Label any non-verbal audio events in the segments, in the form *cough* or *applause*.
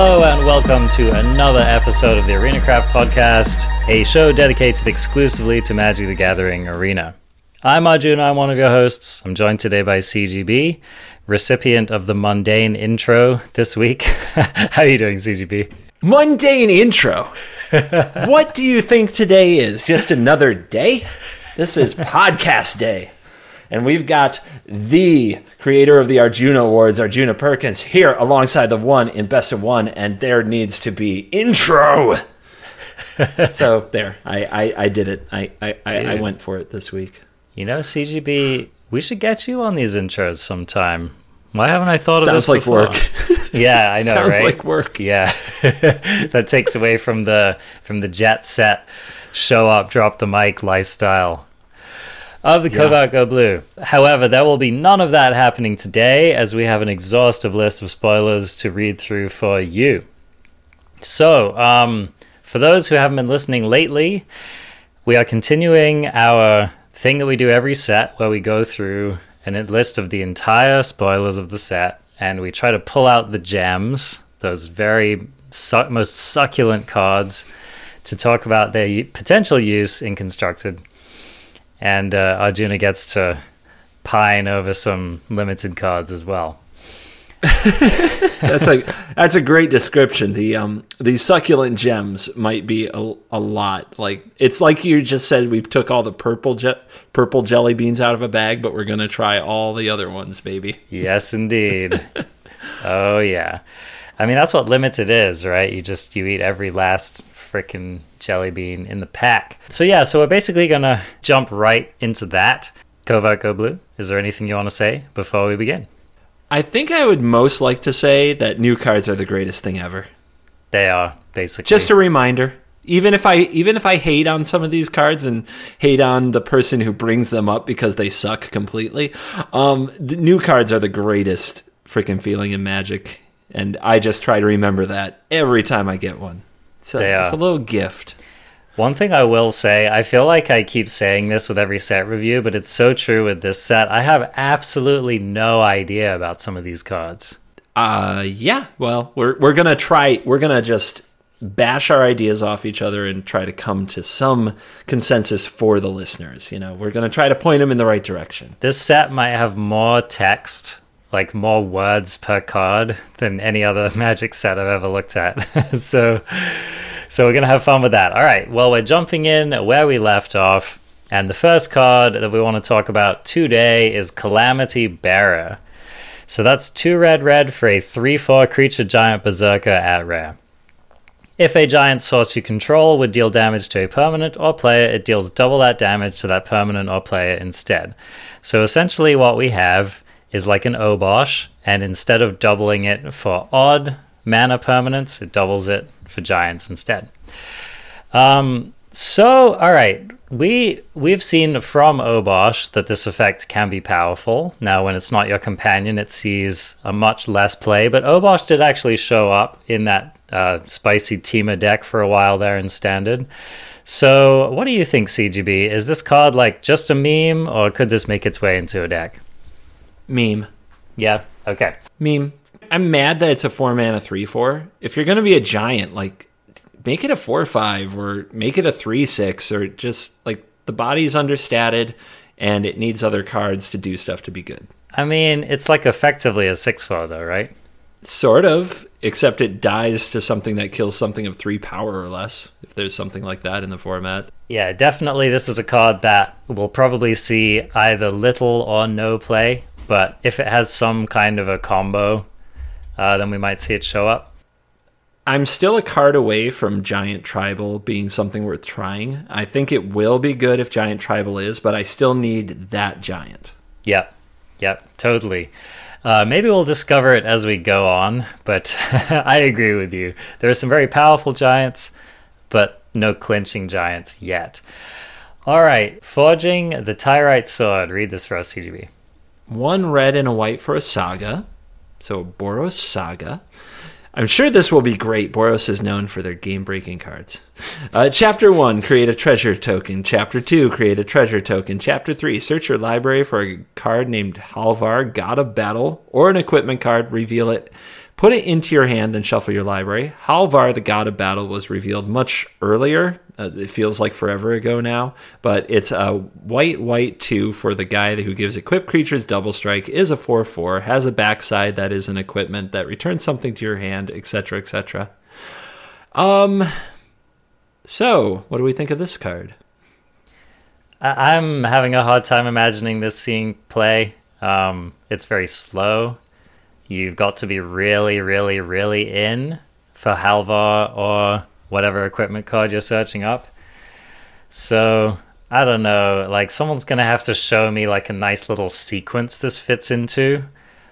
Hello and welcome to another episode of the Arena Craft Podcast, a show dedicated exclusively to Magic the Gathering Arena. I'm Arjun, I'm one of your hosts. I'm joined today by CGB, recipient of the mundane intro this week. *laughs* How are you doing, CGB? Mundane intro. *laughs* what do you think today is? Just another day? This is *laughs* podcast day. And we've got the creator of the Arjuna Awards, Arjuna Perkins, here alongside the one in Best of One, and there needs to be intro. *laughs* so there, I, I, I did it. I, I, I, I went for it this week. You know, CGB, we should get you on these intros sometime. Why haven't I thought of Sounds this like before? work. *laughs* Yeah, I know, Sounds right? like work. Yeah, *laughs* that takes away from the from the jet set, show up, drop the mic lifestyle of the Covert Go Blue. However, there will be none of that happening today, as we have an exhaustive list of spoilers to read through for you. So, um, for those who haven't been listening lately, we are continuing our thing that we do every set, where we go through an a list of the entire spoilers of the set, and we try to pull out the gems, those very su- most succulent cards, to talk about their potential use in constructed. And uh, Arjuna gets to pine over some limited cards as well. *laughs* That's like that's a great description. The um these succulent gems might be a, a lot. Like it's like you just said we took all the purple je- purple jelly beans out of a bag, but we're gonna try all the other ones, baby. Yes, indeed. *laughs* oh yeah. I mean that's what limited is, right? You just you eat every last frickin' jelly bean in the pack. So yeah, so we're basically gonna jump right into that. Covert Go Blue. Is there anything you want to say before we begin? I think I would most like to say that new cards are the greatest thing ever. They are basically Just a reminder. Even if I even if I hate on some of these cards and hate on the person who brings them up because they suck completely, um, the new cards are the greatest freaking feeling in Magic, and I just try to remember that every time I get one. So They it's a little gift. One thing I will say, I feel like I keep saying this with every set review, but it's so true with this set. I have absolutely no idea about some of these cards. Uh, yeah. Well, we're we're gonna try. We're gonna just bash our ideas off each other and try to come to some consensus for the listeners. You know, we're gonna try to point them in the right direction. This set might have more text, like more words per card, than any other *laughs* Magic set I've ever looked at. *laughs* so, so we're gonna have fun with that. All right. Well, we're jumping in where we left off, and the first card that we want to talk about today is Calamity Bearer. So that's two red red for a three four creature giant berserker at rare. If a giant source you control would deal damage to a permanent or player, it deals double that damage to that permanent or player instead. So essentially, what we have is like an Obosh, and instead of doubling it for odd mana permanents, it doubles it for giants instead. Um, so, all right, we we've seen from Obosh that this effect can be powerful. Now, when it's not your companion, it sees a much less play. But Obosh did actually show up in that uh, spicy Tima deck for a while there in Standard. So, what do you think, CGB? Is this card like just a meme, or could this make its way into a deck? Meme. Yeah. Okay. Meme. I'm mad that it's a four mana three four. If you're gonna be a giant, like make it a four five or make it a three six or just like the body's understated and it needs other cards to do stuff to be good. I mean, it's like effectively a six four, though, right? Sort of, except it dies to something that kills something of three power or less, if there's something like that in the format. Yeah, definitely. This is a card that will probably see either little or no play, but if it has some kind of a combo, uh, then we might see it show up. I'm still a card away from Giant Tribal being something worth trying. I think it will be good if Giant Tribal is, but I still need that giant. Yep, yep, totally. Uh, maybe we'll discover it as we go on, but *laughs* I agree with you. There are some very powerful giants, but no clinching giants yet. All right, forging the Tyrite sword. Read this for us, CGB. One red and a white for a saga. So Boros Saga. I'm sure this will be great. Boros is known for their game breaking cards. Uh, chapter 1 Create a treasure token. Chapter 2 Create a treasure token. Chapter 3 Search your library for a card named Halvar, God of Battle, or an equipment card. Reveal it. Put it into your hand and shuffle your library. Halvar, the god of battle, was revealed much earlier. Uh, it feels like forever ago now, but it's a white, white 2 for the guy who gives equipped creatures double strike, is a 4 4, has a backside that is an equipment that returns something to your hand, etc., etc. Um, so, what do we think of this card? I'm having a hard time imagining this seeing play. Um, it's very slow. You've got to be really, really, really in for Halvar or whatever equipment card you're searching up. So I don't know. Like someone's gonna have to show me like a nice little sequence this fits into.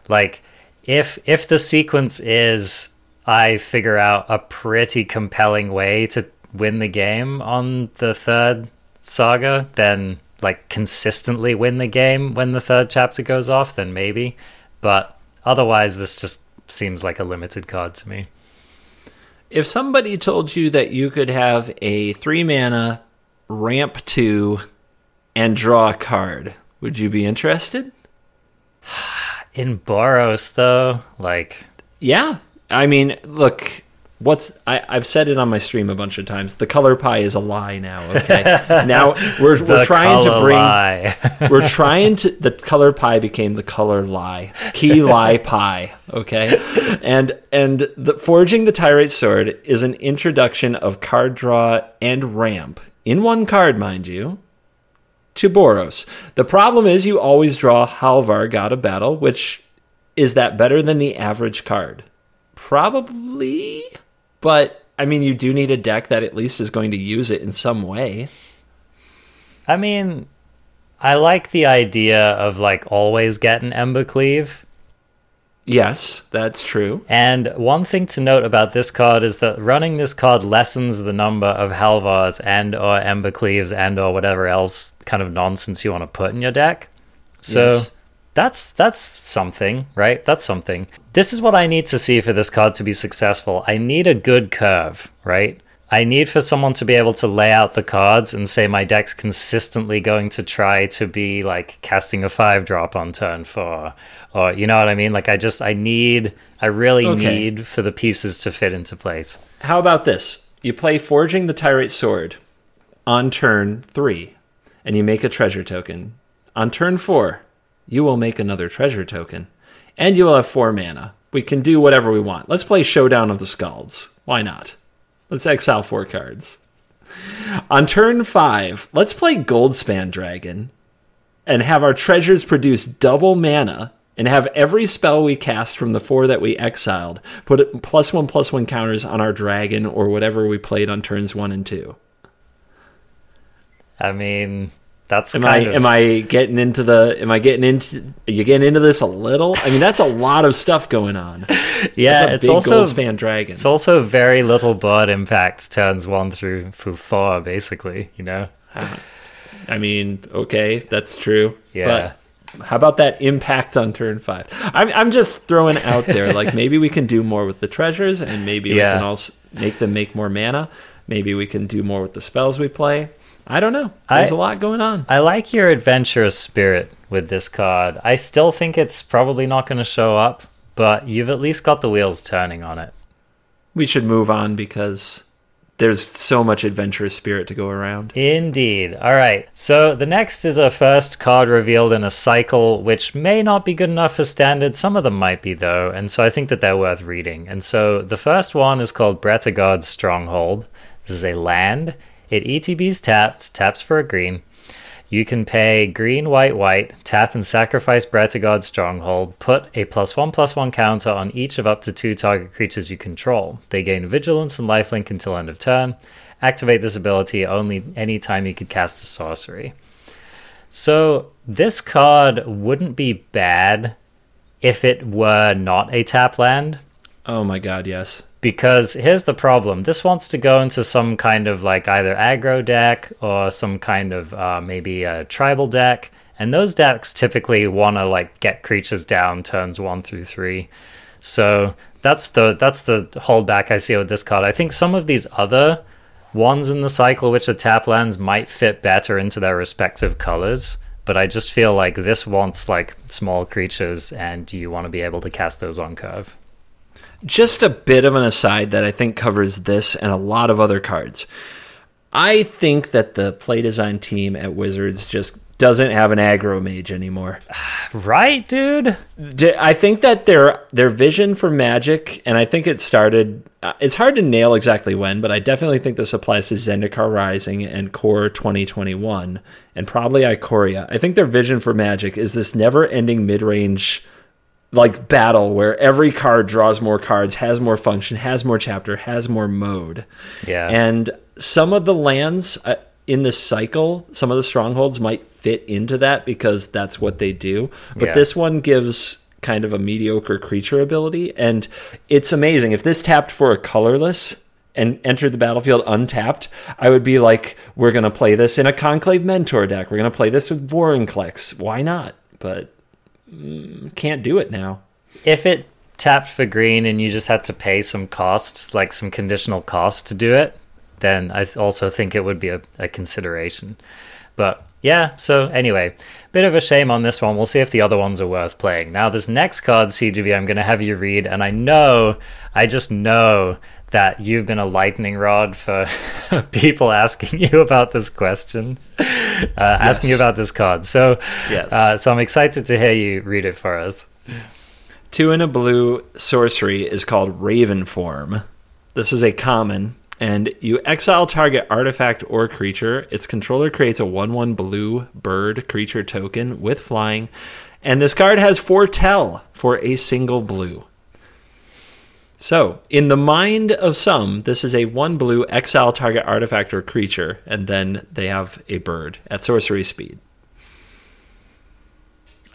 Like if if the sequence is I figure out a pretty compelling way to win the game on the third saga, then like consistently win the game when the third chapter goes off, then maybe. But otherwise this just seems like a limited card to me. If somebody told you that you could have a three mana ramp two and draw a card, would you be interested? *sighs* In Boros though, like Yeah. I mean, look, what's I, I've said it on my stream a bunch of times. The color pie is a lie now, okay? *laughs* now we're, we're trying to bring *laughs* we're trying to the color pie became the color lie. Key *laughs* lie pie okay? And and the forging the Tyrite sword is an introduction of card draw and ramp in one card mind you to boros. The problem is you always draw halvar god of battle which is that better than the average card? Probably but i mean you do need a deck that at least is going to use it in some way I mean, I like the idea of like always getting Embercleave. yes that's true And one thing to note about this card is that running this card lessens the number of Halvars and or Embercleaves and or whatever else kind of nonsense you want to put in your deck. So Yes. That's that's something, right? That's something. This is what I need to see for this card to be successful. I need a good curve, right? I need for someone to be able to lay out the cards and say my deck's consistently going to try to be like casting a five drop on turn four, or you know what I mean? Like I just I need I really Okay. need for the pieces to fit into place. How about this? You play Forging the Tyrite Sword on turn three, and you make a treasure token. On turn four, you will make another treasure token, and you will have four mana. We can do whatever we want. Let's play Showdown of the Skalds. Why not? Let's exile four cards. On turn five, let's play Goldspan Dragon and have our treasures produce double mana and have every spell we cast from the four that we exiled put plus one plus one counters on our dragon or whatever we played on turns one and two. I mean, that's Am I kind of am I getting into the am I getting into you getting into this a little? I mean that's a lot of stuff going on. *laughs* yeah. It's also Goldspan Dragon. it's also very little board impact turns one through through four, basically. You know. Uh, I mean, okay, that's true. Yeah. But how about that impact on turn five? I'm, I'm just throwing out there. Like *laughs* maybe we can do more with the treasures, and maybe we can also make them make more mana. Maybe we can do more with the spells we play. I don't know. There's I- a lot going on. I like your adventurous spirit with this card. I still think it's probably not going to show up, but you've at least got the wheels turning on it. We should move on because there's so much adventurous spirit to go around. Indeed. All right. So the next is a first card revealed in a cycle, which may not be good enough for standard. Some of them might be, though. And so I think that they're worth reading. And so the first one is called Bretagard's Stronghold. This is a land. It ETB's tapped, taps for a green. You can pay green, white, white, tap and sacrifice Bretagard's Stronghold, put a plus one plus one counter on each of up to two target creatures you control. They gain vigilance and lifelink until end of turn. Activate this ability only any time you could cast a sorcery. So this card wouldn't be bad if it were not a tap land, Oh my god, yes. Because here's the problem. This wants to go into some kind of like either aggro deck or some kind of uh, maybe a tribal deck. And those decks typically want to like get creatures down turns one through three. So that's the that's the holdback i see with this card. I think some of these other ones in the cycle which are tap lands might fit better into their respective colors. But i just feel like this wants like small creatures and you want to be able to cast those on curve Just a bit of an aside that I think covers this and a lot of other cards. I think that the play design team at Wizards just doesn't have an aggro mage anymore. *sighs* Right, dude? I think that their their vision for Magic, and I think it started. Uh, it's hard to nail exactly when, but I definitely think this applies to Zendikar Rising and Core 2021, and probably Ikoria. I think their vision for Magic is this never-ending mid-range like battle where every card draws more cards, has more function, has more chapter, has more mode. Yeah. And some of the lands uh, in this cycle, some of the strongholds might fit into that because that's what they do. But Yeah. this one gives kind of a mediocre creature ability and it's amazing. If this tapped for a colorless and entered the battlefield untapped, I would be like, we're going to play this in a Conclave Mentor deck. We're going to play this with Vorinclex. Why not? But can't do it now. If it tapped for green and you just had to pay some costs, like some conditional costs to do it, then I th- also think it would be a, a consideration. But yeah, so anyway, bit of a shame on this one. We'll see if the other ones are worth playing. Now, this next card, CGB, I'm going to have you read, and I know, I just know that you've been a lightning rod for *laughs* people asking you about this question, uh, asking you about this card. So, Yes. uh, so I'm excited to hear you read it for us. Two in a blue sorcery is called Ravenform. This is a common, and you exile target artifact or creature. Its controller creates a 1 1 blue bird creature token with flying, and this card has foretell for a single blue. So, in the mind of some, this is a one blue exile target artifact or creature, and then they have a bird at sorcery speed.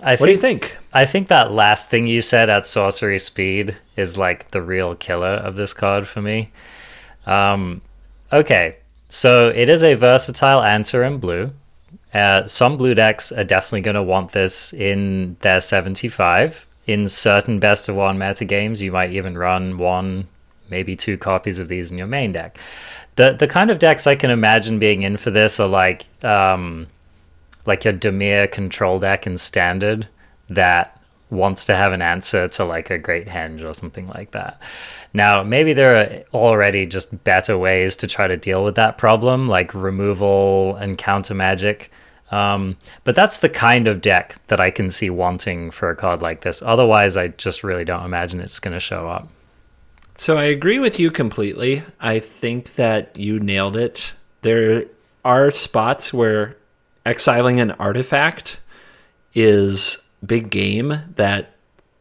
I What do you think? I think that last thing you said at sorcery speed is like the real killer of this card for me. Um, okay, so it is a versatile answer in blue. Uh, some blue decks are definitely going to want this in their 75. In certain best of one meta games, you might even run one, maybe two copies of these in your main deck. The the kind of decks I can imagine being in for this are like um, like your Dimir control deck in standard that wants to have an answer to like a Great Henge or something like that. Now, maybe there are already just better ways to try to deal with that problem, like removal and counter magic. Um, but that's the kind of deck that I can see wanting for a card like this. Otherwise, I just really don't imagine it's going to show up. So I agree with you completely. I think that you nailed it. There are spots where exiling an artifact is big game that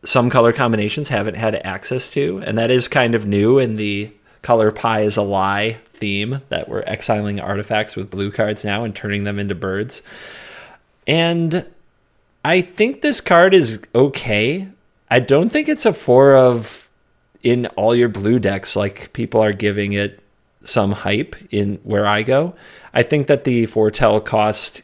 some color combinations haven't had access to, and that is kind of new in the color pie is a lie theme that we're exiling artifacts with blue cards now and turning them into birds. And I think this card is okay. I don't think it's a four of in all your blue decks like people are giving it some hype in where I go. I think that the foretell cost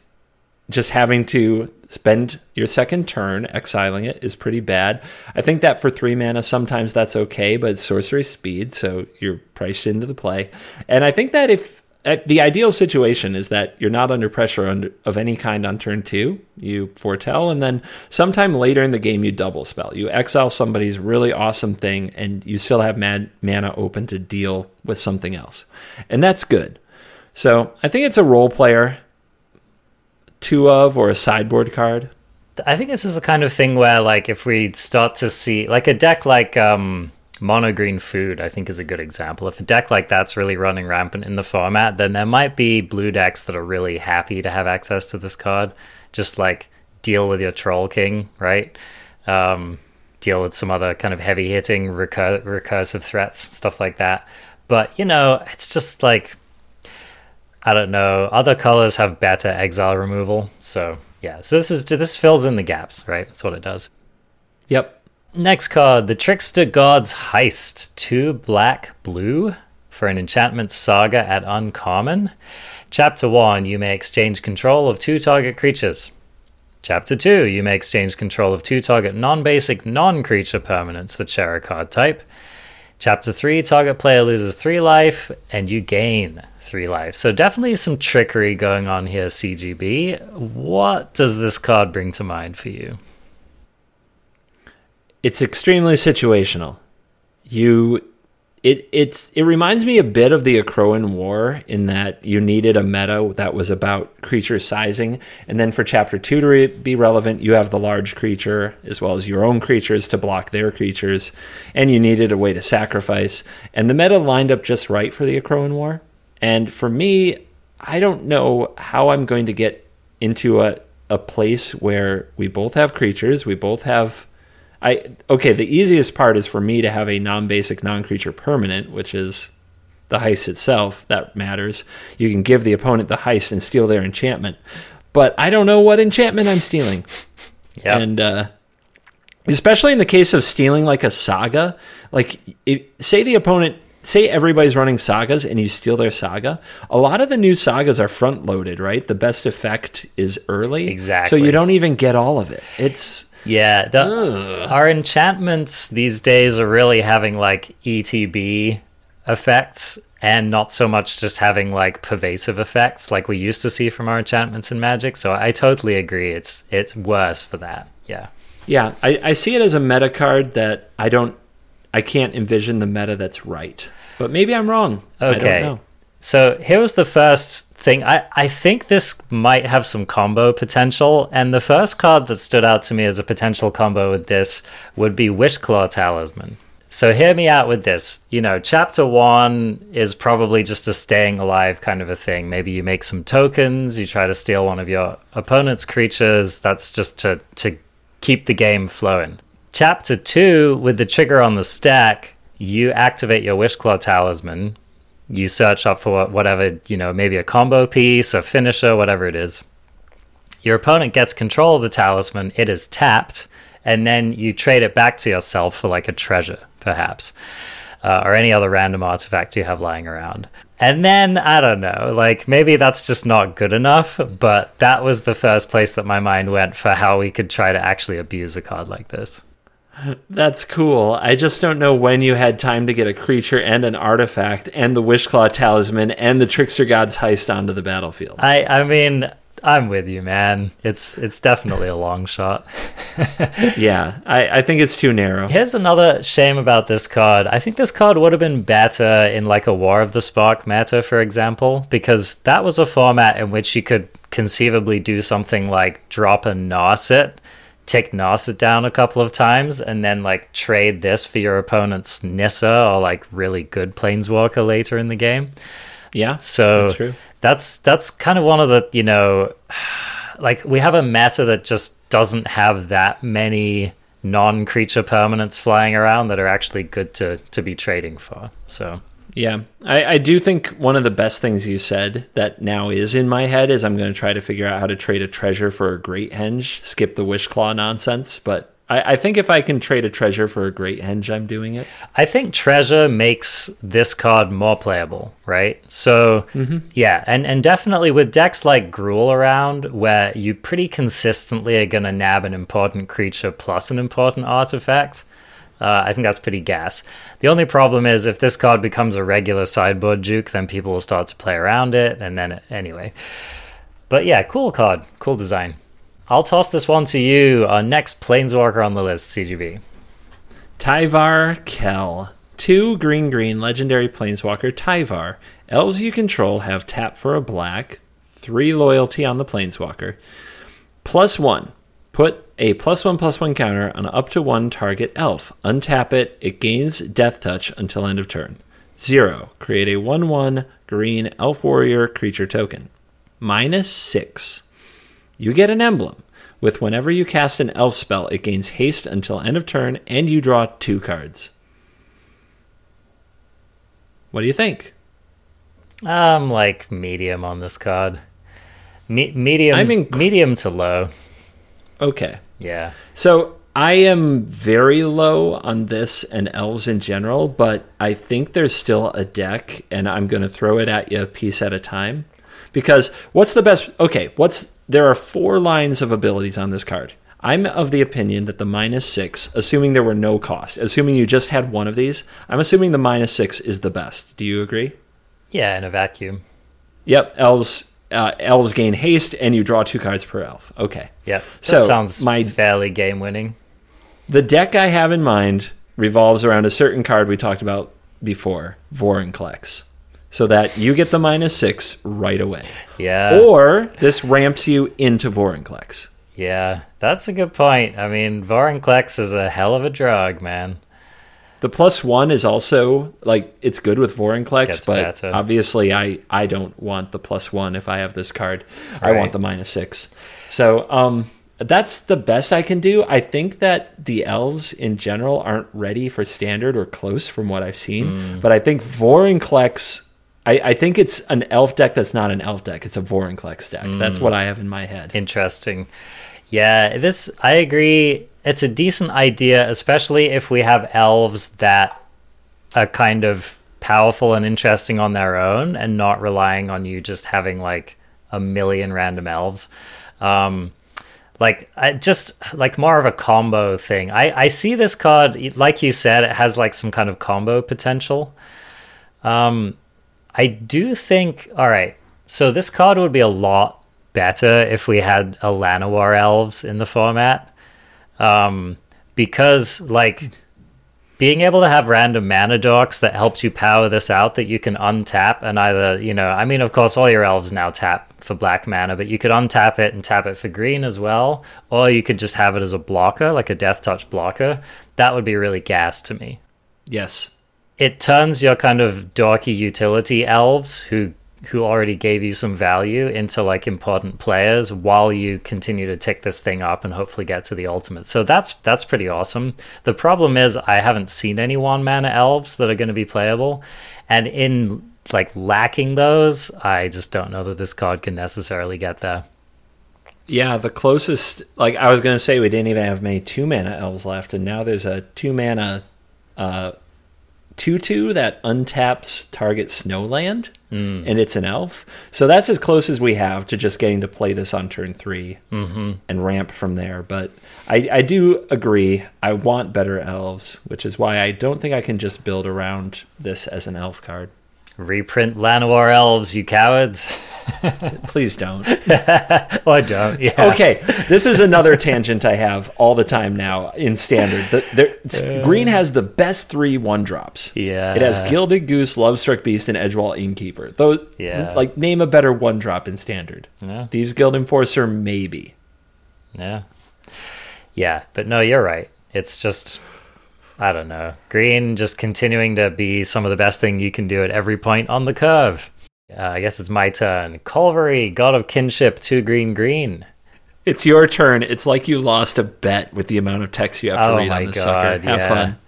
just having to spend your second turn exiling it is pretty bad. I think that for three mana, sometimes that's okay, but it's sorcery speed, so you're priced into the play. And I think that if uh, the ideal situation is that you're not under pressure of any kind on turn two, you foretell, and then sometime later in the game, you double spell. You exile somebody's really awesome thing, and you still have mad, mana open to deal with something else. And that's good. So I think it's a role player two of or a sideboard card. I think this is the kind of thing where, like, if we start to see, like, a deck like um, Mono Green Food, I think is a good example. If a deck like that's really running rampant in the format, then there might be blue decks that are really happy to have access to this card. Just like deal with your Troll King, right? Um, deal with some other kind of heavy hitting recur- recursive threats, stuff like that. But, you know, it's just like I don't know. Other colors have better exile removal, so yeah. So this is this fills in the gaps, right? That's what it does. Yep. Next card, the Trickster God's Heist, two black blue for an enchantment saga at uncommon. Chapter one, you may exchange control of two target creatures. Chapter 2, you may exchange control of two target non basic non creature permanents that share a card type. Chapter 3, target player loses 3 life and you gain 3 life. So, definitely some trickery going on here, CGB. What does this card bring to mind for you? It's extremely situational. you it it's it reminds me a bit of the Akroan War in that you needed a meta that was about creature sizing, and then for chapter two to be relevant, you have the large creature as well as your own creatures to block their creatures, and you needed a way to sacrifice, and the meta lined up just right for the Akroan War. And for me, I don't know how I'm going to get into a a place where we both have creatures, we both have I okay, the easiest part is for me to have a non-basic non-creature permanent, which is the heist itself that matters. You can give the opponent the heist and steal their enchantment. But I don't know what enchantment I'm stealing. Yeah. And uh especially in the case of stealing like a saga, like it, say the opponent say everybody's running sagas and you steal their saga, a lot of the new sagas are front loaded, right? The best effect is early. Exactly. So you don't even get all of it. It's Yeah, the, our enchantments these days are really having like ETB effects and not so much just having like pervasive effects like we used to see from our enchantments in Magic. So I totally agree. It's it's worse for that. Yeah. Yeah, I, I see it as a meta card that I don't, I can't envision the meta that's right. But maybe I'm wrong. I don't Okay. know. So here was the first thing. I, I think this might have some combo potential. And the first card that stood out to me as a potential combo with this would be Wishclaw Talisman. So hear me out with this. You know, chapter one is probably just a staying alive kind of a thing. Maybe you make some tokens, you try to steal one of your opponent's creatures. That's just to, to keep the game flowing. Chapter two, with the trigger on the stack, you activate your Wishclaw Talisman, you search up for whatever you know maybe a combo piece a finisher whatever it is. Your opponent gets control of the talisman it is tapped and then you trade it back to yourself for like a treasure perhaps uh, or any other random artifact you have lying around. And then i don't know like maybe that's just not good enough but that was the first place that my mind went for how we could try to actually abuse a card like this That's cool. I just don't know when you had time to get a creature and an artifact and the Wishclaw Talisman and the Trickster God's Heist onto the battlefield. i i mean i'm with you man it's it's definitely a long shot *laughs* yeah, I, I think it's too narrow. Here's another shame about this card. I think this card would have been better in like a War of the Spark meta, for example, because that was a format in which you could conceivably do something like drop a Narset, tick Narset down a couple of times, and then like trade this for your opponent's Nissa or like really good Planeswalker later in the game. Yeah, So that's true. that's that's kind of one of the you know, like we have a meta that just doesn't have that many non-creature permanents flying around that are actually good to to be trading for. So Yeah, I, I do think one of the best things you said that now is in my head is I'm going to try to figure out how to trade a treasure for a great henge, skip the Wishclaw nonsense. But I, I think if I can trade a treasure for a great henge, I'm doing it. I think treasure makes this card more playable, right? So mm-hmm. yeah, and and definitely with decks like Gruul around, where you pretty consistently are gonna nab an important creature plus an important artifact. Uh, I think that's pretty gas. The only problem is if this card becomes a regular sideboard juke, then people will start to play around it, and then anyway. But yeah, cool card, cool design. I'll toss this one to you. Our next Planeswalker on the list, CGB. Tyvar Kell. Two green green legendary planeswalker Tyvar. Elves you control have tap for a black, three loyalty on the planeswalker. Plus one. Put a plus one plus one counter on up to one target elf. Untap it. It gains deathtouch until end of turn. Zero. Create a one one green elf warrior creature token. Minus six. You get an emblem. With whenever you cast an elf spell, it gains haste until end of turn, and you draw two cards. What do you think? I'm like medium on this card. Me- medium, I'm in- medium to low. Okay. Yeah. So I am very low on this and elves in general, but I think there's still a deck, and I'm going to throw it at you a piece at a time. Because what's the best? Okay, what's there are four lines of abilities on this card. I'm of the opinion that the minus six, assuming there were no cost, assuming you just had one of these, I'm assuming the minus six is the best. Do you agree? Yeah, in a vacuum. Yep, elves. Uh, elves gain haste, and you draw two cards per elf. Okay. That So, sounds my- fairly game winning. The deck I have in mind revolves around a certain card we talked about before, Vorinclex. So that you get the minus six right away. Yeah. Or this ramps you into Vorinclex. Yeah, that's a good point. I mean, Vorinclex is a hell of a drug, man. The plus one is also like it's good with Vorinclex, Gets but better. obviously I I don't want the plus one if I have this card. I want the minus six. So um that's the best I can do. I think that the elves in general aren't ready for standard or close from what I've seen. Hmm. But I think Vorinclex I, I think it's an elf deck that's not an elf deck. It's a Vorinclex deck. Hmm. That's what I have in my head. Interesting. Yeah, this I agree. It's a decent idea, especially if we have elves that are kind of powerful and interesting on their own and not relying on you just having like a million random elves. Um like I just like more of a combo thing. I I see this card like you said it has like some kind of combo potential. Um I do think all right. So this card would be a lot better if we had a Llanowar elves in the format. Um because like being able to have random mana dorks that helps you power this out that you can untap and either you know i mean of course all your elves now tap for black mana but you could untap it and tap it for green as well or you could just have it as a blocker like a deathtouch blocker that would be really gas to me Yes. it turns your kind of dorky utility elves who who already gave you some value into like important players while you continue to tick this thing up and hopefully get to the ultimate. So that's that's pretty awesome. The problem is I haven't seen any one mana elves that are going to be playable and in like lacking those, I just don't know that this card can necessarily get there. Yeah, the closest, like I was gonna say, we didn't even have many two mana elves left, and now there's a two mana, uh, two two that untaps target snowland, and it's an elf. So that's as close as we have to just getting to play this on turn 3 mm-hmm. and ramp from there. But I, I do agree. I want better elves, which is why I don't think I can just build around this as an elf card. Reprint Llanowar elves, you cowards. *laughs* Please don't. *laughs* I don't. Yeah. okay, this is another tangent I have all the time now in standard. The, s- green has the best three one drops. Yeah. it has Gilded Goose, Lovestruck Beast, and Edgewall Innkeeper. Those, Yeah. like name a better one drop in standard. Yeah. Thieves Guild Enforcer, maybe. Yeah. Yeah, but no, you're right. It's just I don't know. Green just continuing to be some of the best thing you can do at every point on the curve. Uh, I guess it's my turn. Kolvori, God of Kinship, two green green. It's your turn. It's like you lost a bet with the amount of text you have to Oh read on this God, sucker. Have yeah. fun.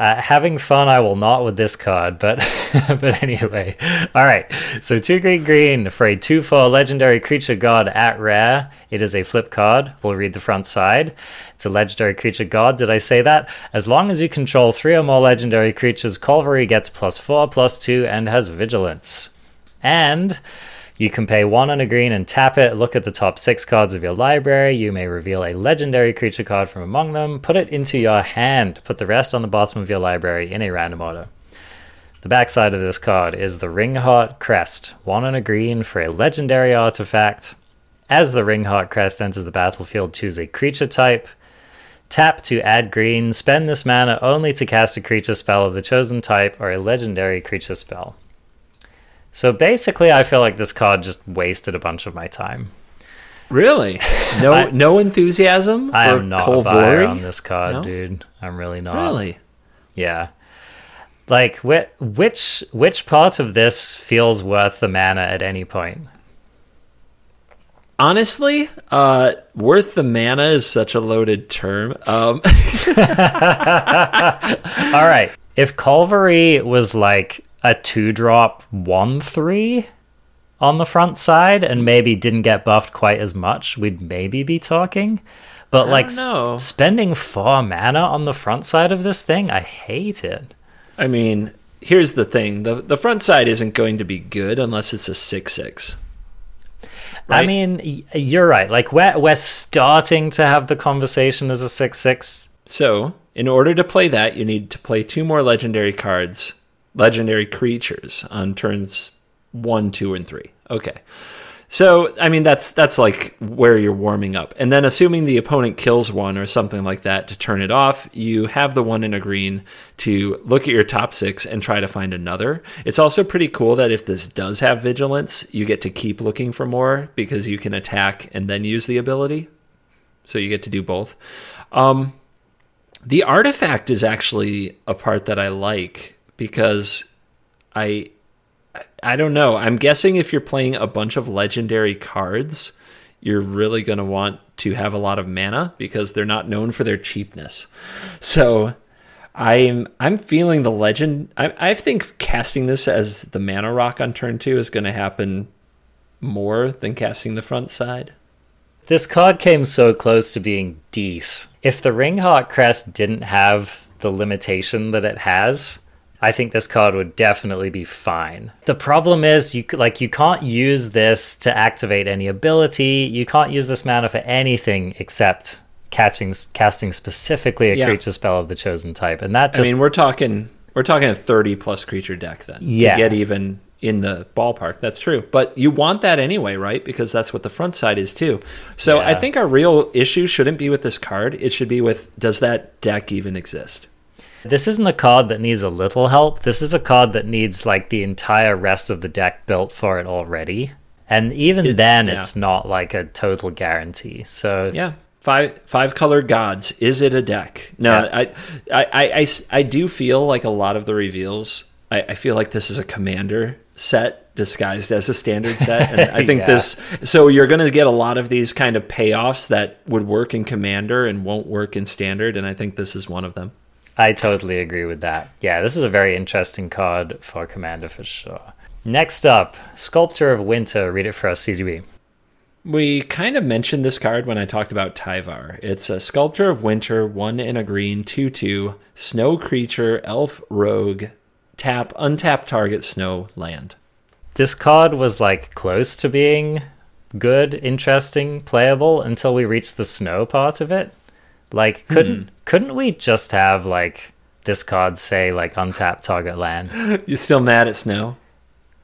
Uh, having fun, I will not with this card, but *laughs* but anyway. All right. So two green green for a two four legendary creature god at rare. It is a flip card. We'll read the front side. It's a legendary creature god. Did I say that? As long as you control three or more legendary creatures, Kolvori gets plus four, plus two, and has vigilance. And you can pay one on a green and tap it. Look at the top six cards of your library. You may reveal a legendary creature card from among them. Put it into your hand. Put the rest on the bottom of your library in a random order. The backside of this card is the Ringhart Crest. One on a green for a legendary artifact. As the Ringhart Crest enters the battlefield, choose a creature type. Tap to add green. Spend this mana only to cast a creature spell of the chosen type or a legendary creature spell. So basically, I feel like this card just wasted a bunch of my time. Really? *laughs* No, I- no enthusiasm for I am not a buyer on this card, No? dude. I'm really not. Really? Yeah. Like whi- which which part of this feels worth the mana at any point? Honestly, uh, worth the mana is such a loaded term. Um, *laughs* *laughs* All right. If Kolvori was like a two drop one three on the front side and maybe didn't get buffed quite as much, we'd maybe be talking. But like don't know. s- spending four mana on the front side of this thing, I hate it. I mean, here's the thing: the the front side isn't going to be good unless it's a six six. I mean, you're right. Like we're we're starting to have the conversation as a six six. So, in order to play that, you need to play two more legendary cards, legendary creatures on turns one, two, and three. Okay. So, I mean, that's that's like where you're warming up, and then assuming the opponent kills one or something like that to turn it off, you have the one in a green to look at your top six and try to find another. It's also pretty cool that if this does have vigilance, you get to keep looking for more because you can attack and then use the ability. So you get to do both. Um, the artifact is actually a part that I like because I I don't know. I'm guessing if you're playing a bunch of legendary cards, you're really going to want to have a lot of mana because they're not known for their cheapness. So I'm I'm feeling the legend. I, I think casting this as the mana rock on turn two is going to happen more than casting the front side. This card came so close to being Dees. If the Ringhart Crest didn't have the limitation that it has, I think this card would definitely be fine. The problem is you like you can't use this to activate any ability. You can't use this mana for anything except catching casting specifically a Yeah. creature spell of the chosen type. And that just I mean, we're talking we're talking a 30 plus creature deck then Yeah. to get even in the ballpark. That's true. But you want that anyway, right? Because that's what the front side is too. So I think our real issue shouldn't be with this card. It should be with does that deck even exist? This isn't a card that needs a little help. This is a card that needs like the entire rest of the deck built for it already. And even It- then, yeah. it's not like a total guarantee. So Yeah. Five five colored gods. Is it a deck? No, Yeah. I do feel like a lot of the reveals. I, I feel like this is a commander set disguised as a standard set, and I *laughs* think Yeah. this. So you're going to get a lot of these kind of payoffs that would work in commander and won't work in standard, and I think this is one of them. I totally agree with that. Yeah, this is a very interesting card for Commander for sure. Next up, Sculptor of Winter. Read it for us, CGB. We kind of mentioned this card when I talked about Tyvar. It's a Sculptor of Winter, one in a green, 2 2, snow creature, elf rogue, tap, untap target, snow, land. This card was like close to being good, interesting, playable until we reached the snow part of it. Like, couldn't hmm. couldn't we just have like this card say like untap target land? *laughs* You still mad at snow?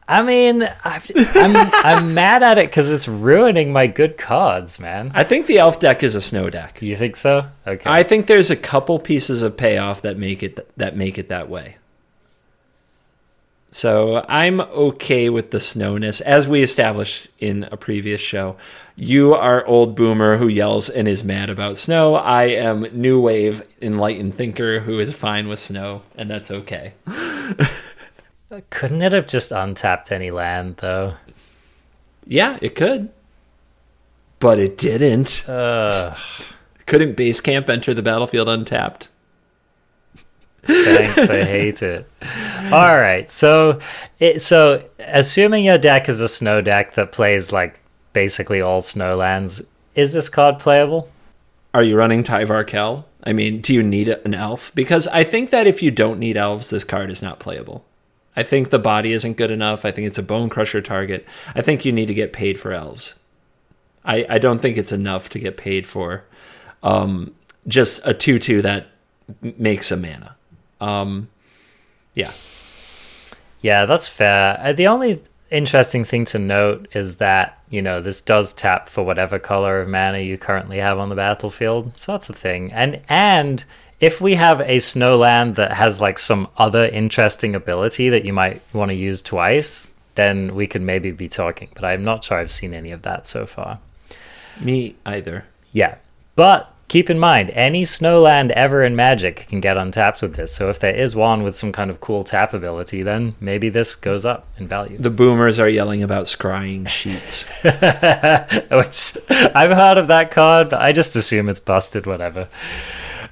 I mean, I've, I'm *laughs* I'm mad at it because it's ruining my good cards, man. I think the elf deck is a snow deck. You think so? Okay. I think there's a couple pieces of payoff that make it that make it that way. So I'm okay with the snowness, as we established in a previous show. You are old boomer who yells and is mad about snow. I am new wave enlightened thinker who is fine with snow, and that's okay. *laughs* Couldn't it have just untapped any land though? Yeah, it could, but it didn't. Ugh. Couldn't base camp enter the battlefield untapped? Thanks, I hate it. All right, so it, so assuming your deck is a snow deck that plays like basically all snow lands, is this card playable? Are you running Tyvar Kell? I mean, do you need an elf? Because I think that if you don't need elves, this card is not playable. I think the body isn't good enough. I think it's a Bonecrusher target. I think you need to get paid for elves. I, I don't think it's enough to get paid for um, just a 2 2 that makes a mana. Um, yeah. Yeah, that's fair. Uh, the only interesting thing to note is that, you know, this does tap for whatever color of mana you currently have on the battlefield. So that's a thing. And and if we have a snow land that has like some other interesting ability that you might want to use twice, then we could maybe be talking. But I'm not sure I've seen any of that so far. Me either. Yeah. But keep in mind, any snowland ever in Magic can get untapped with this. So if there is one with some kind of cool tap ability, then maybe this goes up in value. The boomers are yelling about scrying sheets. *laughs* Which I've heard of that card, but I just assume it's busted, whatever.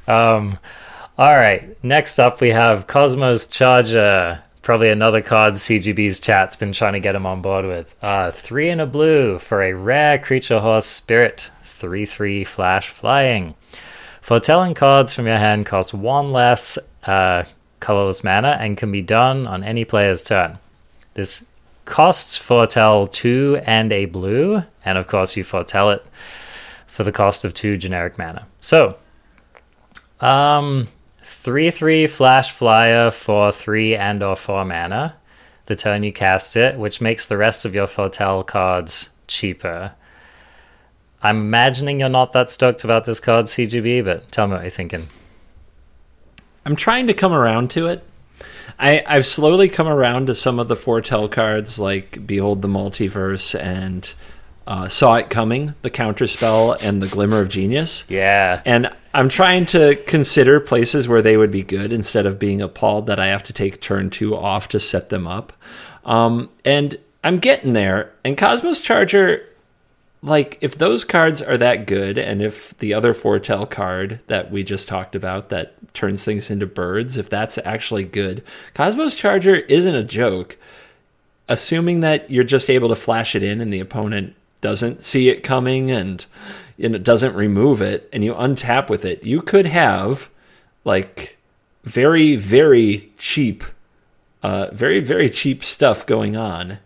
Um, all right. Next up, we have Cosmos Charger. Probably another card CGB's chat's been trying to get him on board with. Uh, three in a blue for a rare creature horse spirit. 3 3 flash flying. Foretelling cards from your hand cost one less uh, colorless mana and can be done on any player's turn. This costs foretell two and a blue, and of course you foretell it for the cost of two generic mana. So, um, three three flash flyer for three and or four mana. The turn you cast it, which makes the rest of your foretell cards cheaper. I'm imagining you're not that stoked about this card, CGB, but tell me what you're thinking. I'm trying to come around to it. I, I've slowly come around to some of the foretell cards like Behold the Multiverse and uh, Saw It Coming, the Counterspell, and the Glimmer of Genius. Yeah. And I'm trying to consider places where they would be good instead of being appalled that I have to take turn two off to set them up. Um, and I'm getting there. And Cosmos Charger, like, if those cards are that good, and if the other foretell card that we just talked about that turns things into birds, if that's actually good, Cosmos Charger isn't a joke. Assuming that you're just able to flash it in and the opponent doesn't see it coming and, and it doesn't remove it and you untap with it, you could have like very, very cheap, uh, very, very cheap stuff going on.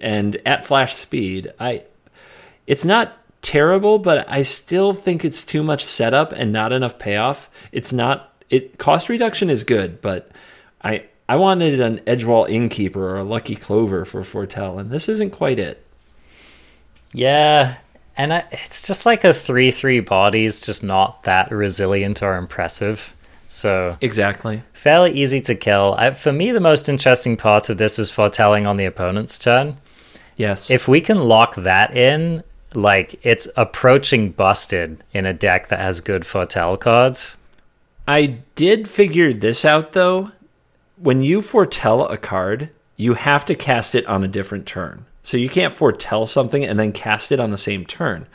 And at flash speed, I it's not terrible, but I still think it's too much setup and not enough payoff. It's not it cost reduction is good, but I I wanted an Edgewall Innkeeper or a Lucky Clover for Foretell, and this isn't quite it. Yeah, and I, it's just like a 3 3 body; body's just not that resilient or impressive. So, Exactly. fairly easy to kill. I, for me, the most interesting part of this is foretelling on the opponent's turn. Yes. If we can lock that in, like it's approaching busted in a deck that has good foretell cards. I did figure this out though. When you foretell a card, you have to cast it on a different turn. So you can't foretell something and then cast it on the same turn.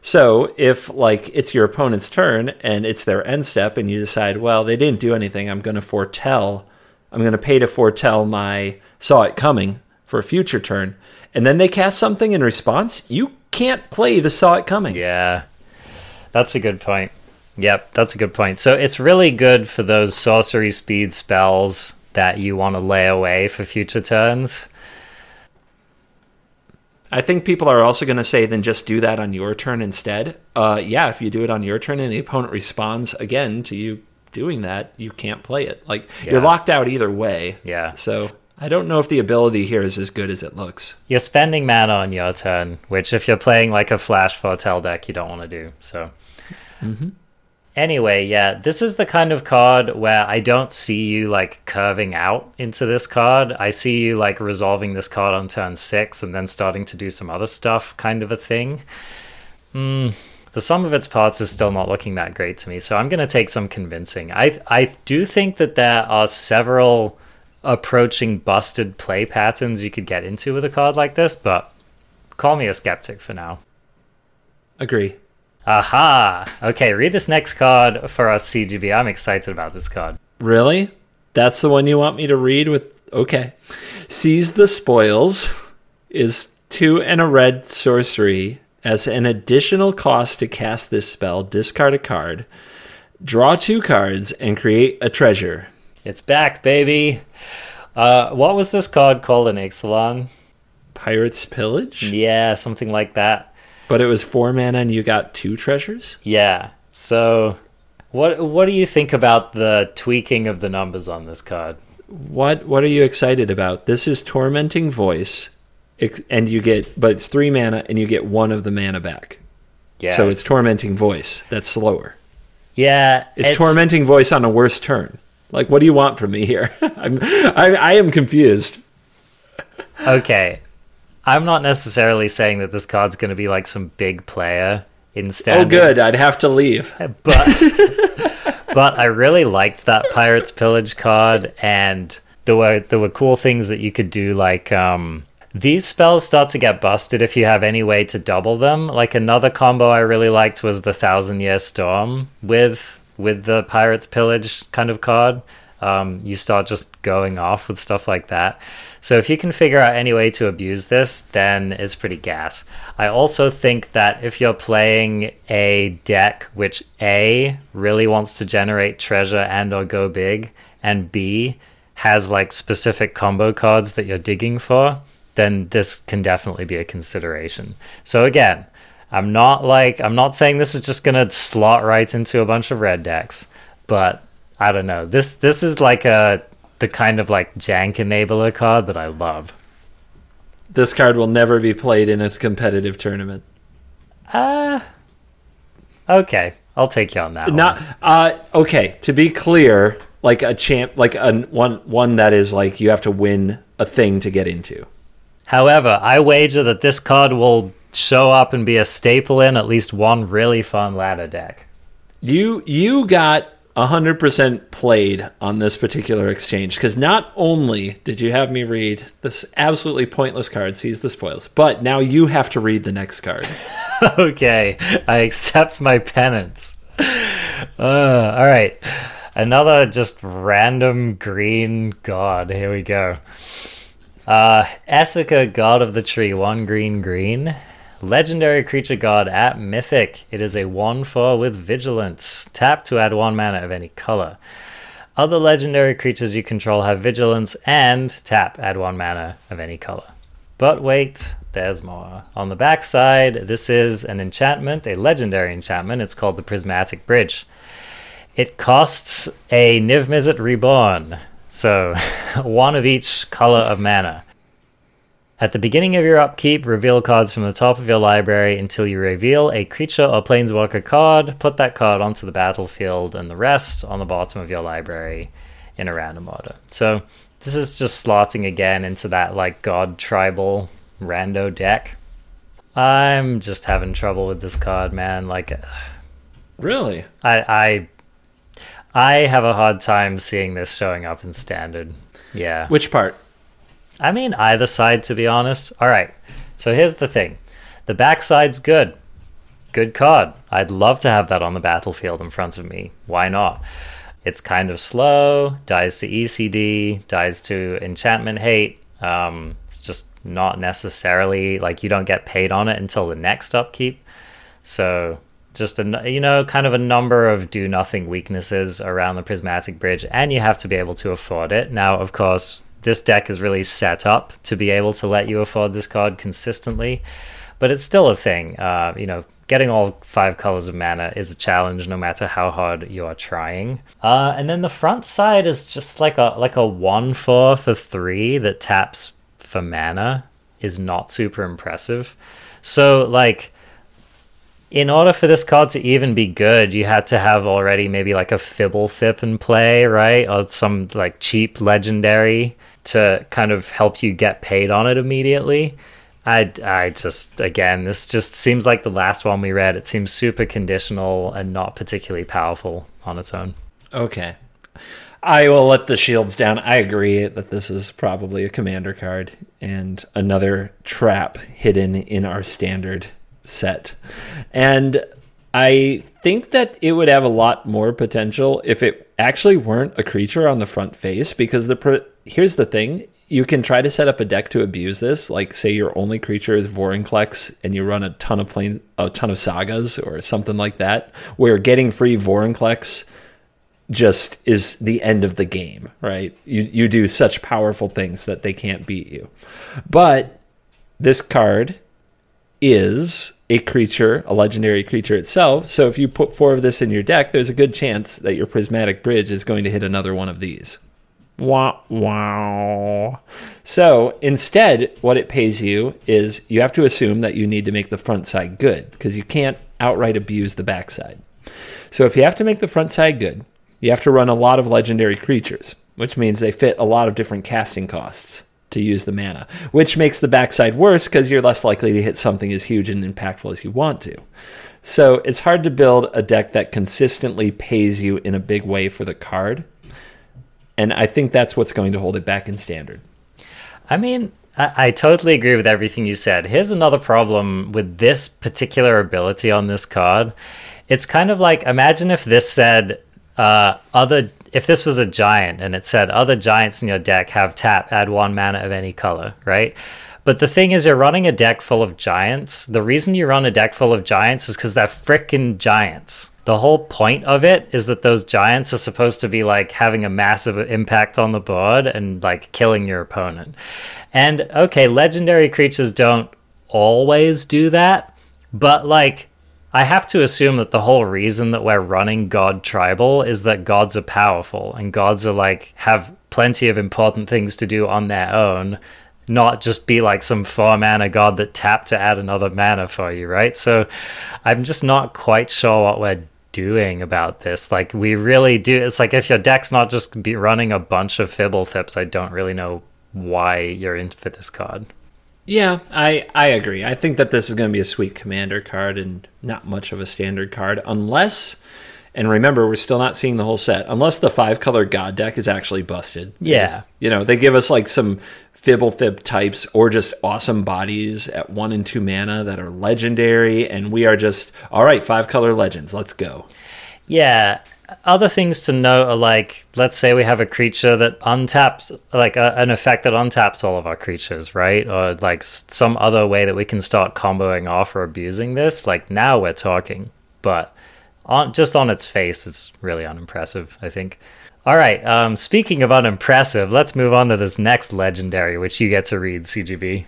So if like it's your opponent's turn and it's their end step and you decide, well, they didn't do anything, I'm going to foretell, I'm going to pay to foretell my saw it coming for a future turn, and then they cast something in response, you can't play the saw it coming. Yeah, that's a good point. Yep, that's a good point. So it's really good for those sorcery speed spells that you want to lay away for future turns. I think people are also going to say, then just do that on your turn instead. Uh, yeah, if you do it on your turn and the opponent responds again to you doing that, you can't play it. Like you're locked out either way. Yeah. So I don't know if the ability here is as good as it looks. You're spending mana on your turn, which if you're playing like a flash foretell deck, you don't want to do. So anyway, yeah, this is the kind of card where I don't see you like curving out into this card. I see you like resolving this card on turn six and then starting to do some other stuff, kind of a thing. Mm, the sum of its parts is still not looking that great to me, so I'm going to take some convincing. I I do think that there are several approaching busted play patterns you could get into with a card like this, but call me a skeptic for now. Agree. Aha! Okay, read this next card for us, CGB. I'm excited about this card. Really? That's the one you want me to read with? Okay. Seize the Spoils is two and a red sorcery. As an additional cost to cast this spell, discard a card, draw two cards, and create a treasure. It's back, baby! Uh, what was this card called in Ixalan? Pirate's Pillage? Yeah, something like that. But it was four mana and you got two treasures? Yeah. So, what what do you think about the tweaking of the numbers on this card? What what are you excited about? This is Tormenting Voice, and you get, but it's three mana and you get one of the mana back. Yeah. So it's Tormenting Voice. That's slower. yeah. It's, tormenting voice on a worse turn. Like, what do you want from me here? *laughs* I'm, I, I am confused. Okay. I'm not necessarily saying that this card's going to be like some big player instead. Oh, good. I'd have to leave. *laughs* but but I really liked that Pirates Pillage card, and there were there were cool things that you could do. Like um, these spells start to get busted if you have any way to double them. Like another combo I really liked was the Thousand Year Storm with with the Pirates Pillage kind of card. Um, you start just going off with stuff like that. So if you can figure out any way to abuse this, then it's pretty gas. I also think that if you're playing a deck which A really wants to generate treasure and or go big, and B has like specific combo cards that you're digging for, then this can definitely be a consideration. So again, I'm not like I'm not saying this is just gonna slot right into a bunch of red decks, but I don't know. This this is like a the kind of like jank enabler card that I love. this card will never be played in a competitive tournament. Uh okay. I'll take you on that. Not one. uh okay, to be clear, like a champ like a one one that is like you have to win a thing to get into. However, I wager that this card will show up and be a staple in at least one really fun ladder deck. You you got 100% played on this particular exchange because not only did you have me read this absolutely pointless card, Seize the Spoils, but now you have to read the next card. *laughs* *laughs* okay, I accept my penance. Uh, all right, another just random green god. Here we go. Uh, Esika, god of the tree, one green green. Legendary creature god at Mythic. It is a 1 4 with Vigilance. Tap to add 1 mana of any color. Other legendary creatures you control have Vigilance and tap, add 1 mana of any color. But wait, there's more. On the back side, this is an enchantment, a legendary enchantment. It's called the Prismatic Bridge. It costs a Niv Mizzet Reborn, so *laughs* one of each color of mana. At the beginning of your upkeep, reveal cards from the top of your library until you reveal a creature or planeswalker card. Put that card onto the battlefield and the rest on the bottom of your library in a random order. So this is just slotting again into that like god tribal rando deck. I'm just having trouble with this card, man. Like uh, Really? I I I have a hard time seeing this showing up in standard. Yeah. Which part? I mean, either side, to be honest. All right. So here's the thing the backside's good. Good card. I'd love to have that on the battlefield in front of me. Why not? It's kind of slow, dies to ECD, dies to enchantment hate. Um, it's just not necessarily like you don't get paid on it until the next upkeep. So just a you know kind of a number of do nothing weaknesses around the prismatic bridge and you have to be able to afford it now of course this deck is really set up to be able to let you afford this card consistently, but it's still a thing. Uh, you know, getting all five colors of mana is a challenge, no matter how hard you are trying. Uh, and then the front side is just like a like a one four for three that taps for mana is not super impressive. So like in order for this card to even be good, you had to have already maybe like a Fblthp in play, right? Or some like cheap legendary to kind of help you get paid on it immediately. I, I just, again, this just seems like the last one we read. It seems super conditional and not particularly powerful on its own. Okay. I will let the shields down. I agree that this is probably a commander card and another trap hidden in our standard set. And I think that it would have a lot more potential if it actually weren't a creature on the front face because the here's the thing you can try to set up a deck to abuse this. Like, say your only creature is Vorinclex, and you run a ton of plane, a ton of sagas or something like that, where getting free Vorinclex just is the end of the game, right? You you do such powerful things that they can't beat you. But this card is a creature, a legendary creature itself. So if you put four of this in your deck, there's a good chance that your prismatic bridge is going to hit another one of these. Wow, wow. So instead, what it pays you is you have to assume that you need to make the front side good because you can't outright abuse the backside. So if you have to make the front side good, you have to run a lot of legendary creatures, which means they fit a lot of different casting costs to use the mana, which makes the backside worse because you're less likely to hit something as huge and impactful as you want to. So it's hard to build a deck that consistently pays you in a big way for the card and I think that's what's going to hold it back in standard. I mean, I, I, totally agree with everything you said. Here's another problem with this particular ability on this card. It's kind of like imagine if this said uh, other if this was a giant and it said other giants in your deck have tap add one mana of any color, right? But the thing is, you're running a deck full of giants. The reason you run a deck full of giants is because they're freaking giants the whole point of it is that those giants are supposed to be like having a massive impact on the board and like killing your opponent. And okay, legendary creatures don't always do that, but like I have to assume that the whole reason that we're running God Tribal is that gods are powerful and gods are like have plenty of important things to do on their own not just be like some four mana god that tap to add another mana for you, right? So I'm just not quite sure what we're doing about this. Like we really do it's like if your deck's not just be running a bunch of Fblthps, I don't really know why you're in for this card. Yeah, I, I agree. I think that this is going to be a sweet commander card and not much of a standard card, unless, and remember, we're still not seeing the whole set, unless the five color God deck is actually busted. Yeah. Because, You know, they give us like some Fblthp types or just awesome bodies at one and two mana that are legendary, and we are just, all right, five color legends, let's go. Yeah. Other things to note are like, let's say we have a creature that untaps, like a, an effect that untaps all of our creatures, right? Or like some other way that we can start comboing off or abusing this. Like now we're talking, but on just on its face, it's really unimpressive. I think. All right. Um, speaking of unimpressive, let's move on to this next legendary, which you get to read, CGB.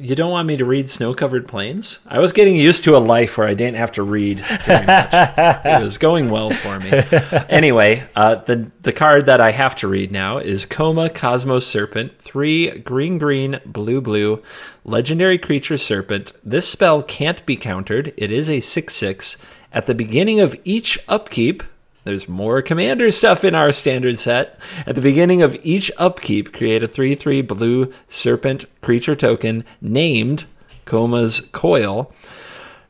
You don't want me to read Snow Covered Plains? I was getting used to a life where I didn't have to read very much. it was going well for me. *laughs* Anyway, uh, the the card that I have to read now is Koma Cosmos Serpent, three green green blue blue, legendary creature serpent. This spell can't be countered. It is a six six. At the beginning of each upkeep, there's more commander stuff in our standard set. At the beginning of each upkeep, create a 3 3 blue serpent creature token named Koma's Coil.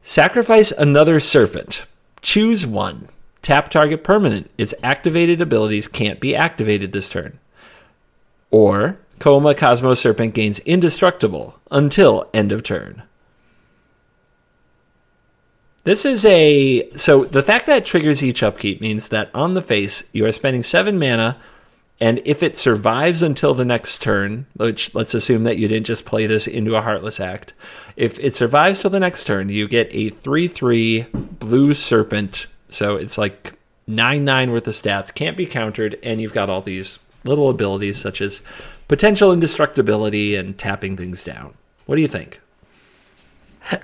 Sacrifice another serpent. Choose one. Tap target permanent. Its activated abilities can't be activated this turn. Or Coma Cosmos Serpent gains indestructible until end of turn. This is a so the fact that triggers each upkeep means that on the face you are spending seven mana, and if it survives until the next turn, which let's assume that you didn't just play this into a heartless act, if it survives till the next turn, you get a three-three blue serpent. So it's like nine-nine worth of stats, can't be countered, and you've got all these little abilities such as potential indestructibility and tapping things down. What do you think?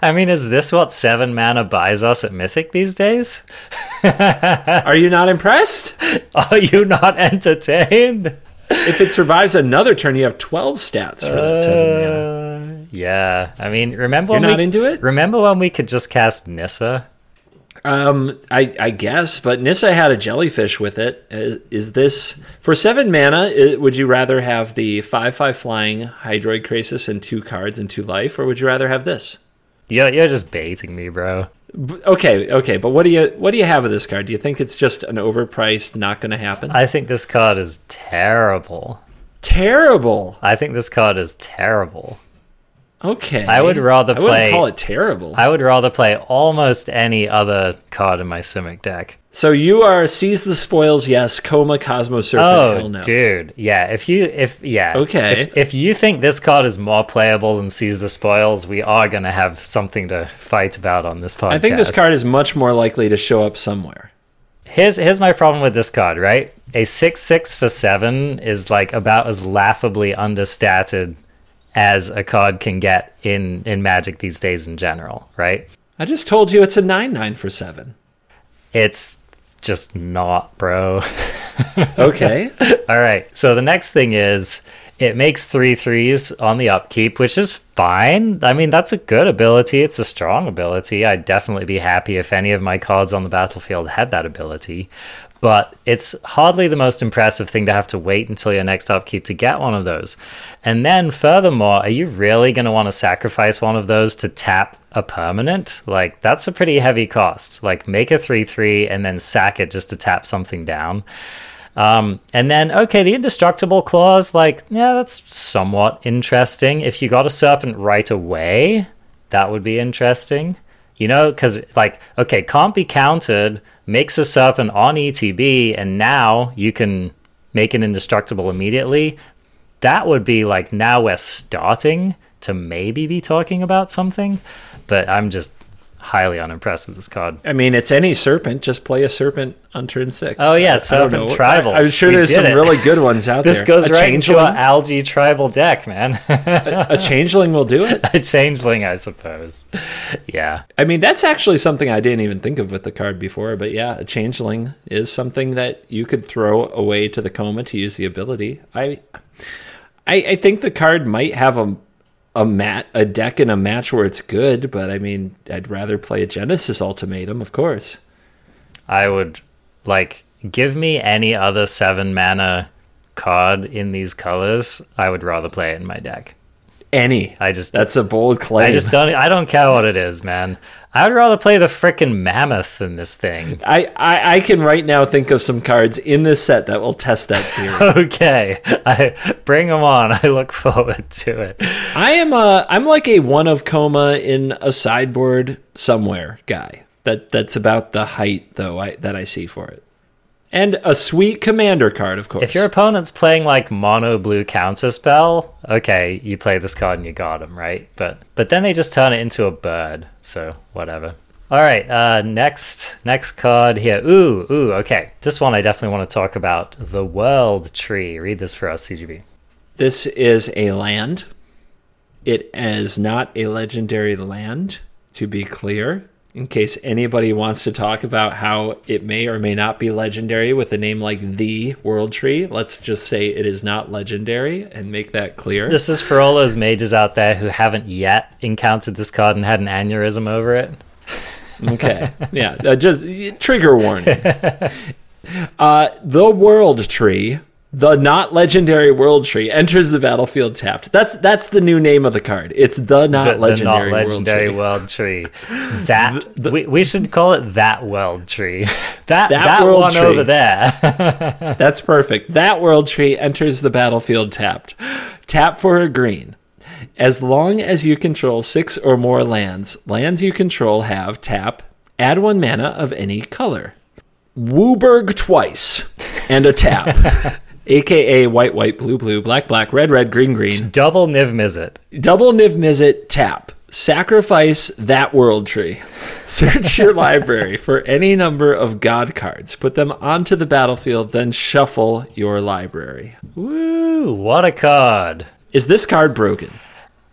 I mean, is this what seven mana buys us at Mythic these days? *laughs* Are you not impressed? Are you not entertained? if it survives another turn, you have 12 stats for that seven mana. Uh, yeah, I mean, remember You're when not we, into it? Remember when we could just cast Nissa? Um, I, I guess, but Nissa had a jellyfish with it. Is, is this for seven mana? i would you rather have the five five flying Hydroid Krasis and two cards and two life, or would you rather have this? You're, you're just baiting me, bro. Okay, okay, but what do you what do you have of this card? Do you think it's just an overpriced, not going to happen? I think this card is terrible. terrible. I think this card is terrible. Okay, I would rather I wouldn't play- call it terrible. I would rather play almost any other card in my Simic deck. so you are seize the spoils, yes. Koma Cosmo Serpent, Oh, hell no. dude, yeah. If you, if yeah, Okay. If, if you think this card is more playable than Seize the Spoils, we are gonna have something to fight about on this podcast. I think this card is much more likely to show up somewhere. Here's here's my problem with this card. Right, a six six for seven is like about as laughably understated as a card can get in in Magic these days in general. Right, I just told you it's a nine nine for seven. it's just not, bro. *laughs* Okay. All right. So the next thing is it makes three threes on the upkeep, which is fine. I mean, that's a good ability. It's a strong ability. I'd definitely be happy if any of my cards on the battlefield had that ability. But it's hardly the most impressive thing to have to wait until your next upkeep to get one of those. And then, furthermore, are you really going to want to sacrifice one of those to tap a permanent? Like, that's a pretty heavy cost. Like, make a 3 3 and then sack it just to tap something down. Um, and then, okay, the indestructible clause, like, yeah, that's somewhat interesting. If you got a serpent right away, that would be interesting. You know, because, like, okay, can't be countered, makes a serpent on ETB, and now you can make an indestructible immediately. That would be like, now we're starting to maybe be talking about something, but I'm just highly unimpressed with this card. I mean, it's any serpent. Just play a serpent on turn six. Oh, yeah, I- I Serpent know. Tribal. I, am sure We there's some it. really good ones out *laughs* This there. goes a right into changeling, algae tribal deck, man. a changeling will do it. *laughs* a changeling, I suppose. Yeah. I mean, that's actually something I didn't even think of with the card before. But yeah, a changeling is something that you could throw away to the Koma to use the ability. I, I, I think the card might have a a mat a deck in a match where it's good, but I mean, I'd rather play a Genesis Ultimatum, of course. I would like give me any other seven mana card in these colors. I would rather play it in my deck. Any. I just That's a bold claim. I just don't I don't care what it is, man. I would rather play the frickin' mammoth than this thing. I, I, I can right now think of some cards in this set that will test that theory. *laughs* Okay, I bring them on. I look forward to it. I am a I'm like a one of Koma in a sideboard somewhere guy. That that's about the height though I, that I see for it. And a sweet commander card, of course. If your opponent's playing like mono blue counter spell, okay, you play this card and you got him, right? But but then they just turn it into a bird, so whatever. All right, uh, next next card here. Ooh, ooh, okay. This one I definitely want to talk about. The World Tree. Read this for us, CGB. This is a land. It is not a legendary land, to be clear. In case anybody wants to talk about how it may or may not be legendary with a name like the World Tree, let's just say it is not legendary and make that clear. This is for all those mages out there who haven't yet encountered this card and had an aneurysm over it. *laughs* Okay. Yeah. Uh, just trigger warning. *laughs* Uh, the World Tree, the not legendary World Tree, enters the battlefield tapped. That's that's the new name of the card. It's the not The, the legendary, not legendary World world tree. *laughs* That we, we should call it that world tree. *laughs* That that, That world one tree. over there. *laughs* That's perfect. That World Tree enters the battlefield tapped. Tap for a green. As long as you control six or more lands, lands you control have tap, add one mana of any color. WUBRG twice, and a tap. AKA white, white, blue, blue, black, black, red, red, green, green. Double Niv Mizzet. Double Niv Mizzet tap. Sacrifice that world tree. Search your *laughs* library for any number of god cards. Put them onto the battlefield, then shuffle your library. Woo! What a card. Is this card broken?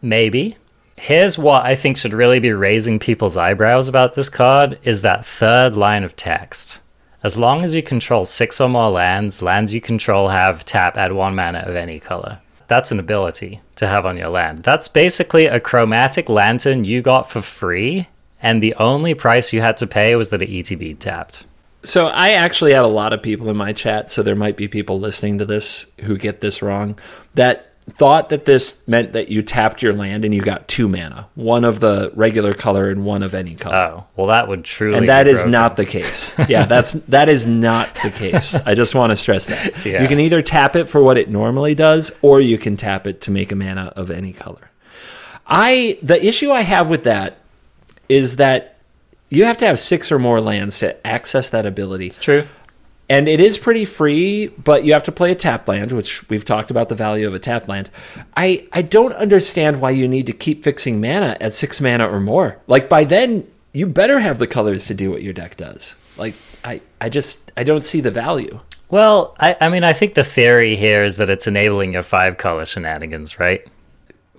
Maybe. Here's what I think should really be raising people's eyebrows about this card is that third line of text. As long as you control six or more lands, lands you control have tap add one mana of any color. That's an ability to have on your land. That's basically a chromatic lantern you got for free, and the only price you had to pay was that it ETB tapped. So I actually had a lot of people in my chat, so there might be people listening to this who get this wrong, that thought that this meant that you tapped your land and you got two mana, one of the regular color and one of any color. Oh, well, that would truly. and that is not the case. Yeah, that's *laughs* that is not the case. I just want to stress that. Yeah. You can either tap it for what it normally does or you can tap it to make a mana of any color. I the issue I have with that is that you have to have 6 or more lands to access that ability. It's true. And it is pretty free, but you have to play a tap land, which we've talked about the value of a tap land. I, I don't understand why you need to keep fixing mana at six mana or more. Like by then, you better have the colors to do what your deck does. Like I, I just I don't see the value. Well, I, I mean, I think the theory here is that it's enabling your five color shenanigans, right?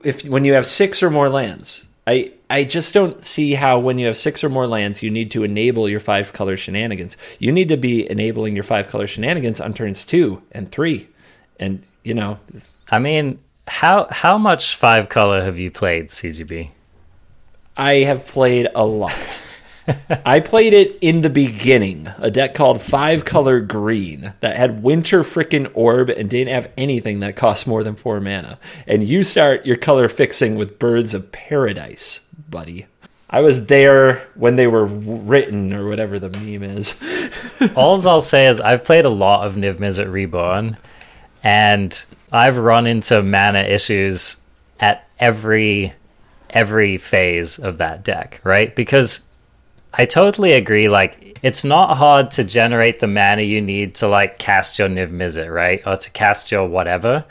If when you have six or more lands, I I just don't see how when you have six or more lands, you need to enable your five color shenanigans. You need to be enabling your five color shenanigans on turns two and three, and you know I mean, how how much five color have you played, CGB? I have played a lot. I played it in the beginning, a deck called Five Color Green that had Winter Frickin' Orb and didn't have anything that cost more than four mana. And you start your color fixing with Birds of Paradise, buddy. I was there when they were written, or whatever the meme is. *laughs* All I'll say is I've played a lot of Niv Mizzet Reborn, and I've run into mana issues at every every phase of that deck, right? Because I totally agree. Like, it's not hard to generate the mana you need to like cast your Niv Mizzet, right, or to cast your whatever.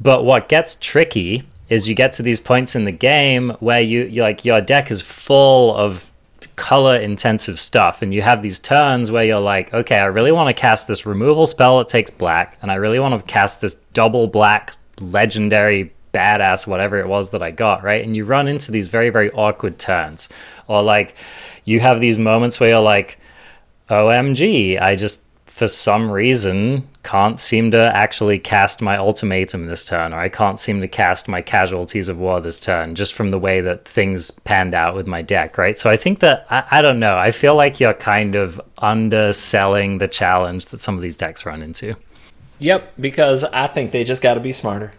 But what gets tricky is you get to these points in the game where you you like your deck is full of color intensive stuff and you have these turns where you're like okay i really want to cast this removal spell that takes black and i really want to cast this double black legendary badass whatever it was that i got right and you run into these very very awkward turns or like you have these moments where you're like omg i just for some reason can't seem to actually cast my ultimatum this turn, or I can't seem to cast my casualties of war this turn, just from the way that things panned out with my deck, right? So I think that, I, I don't know, I feel like you're kind of underselling the challenge that some of these decks run into. Yep, because I think they just got to be smarter.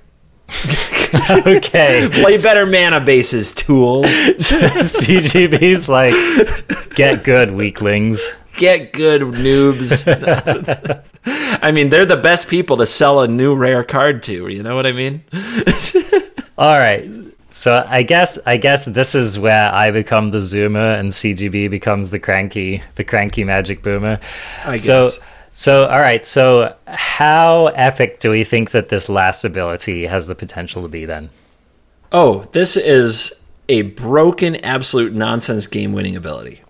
*laughs* okay. Play better mana bases, tools. *laughs* CGB's like, get good, weaklings. Get good, noobs. *laughs* I mean, they're the best people to sell a new rare card to. You know what I mean? All right. So I guess I guess this is where I become the zoomer and CGB becomes the cranky the cranky magic boomer. I guess. so all right. So how epic do we think that this last ability has the potential to be then? Oh, this is a broken, absolute nonsense game winning ability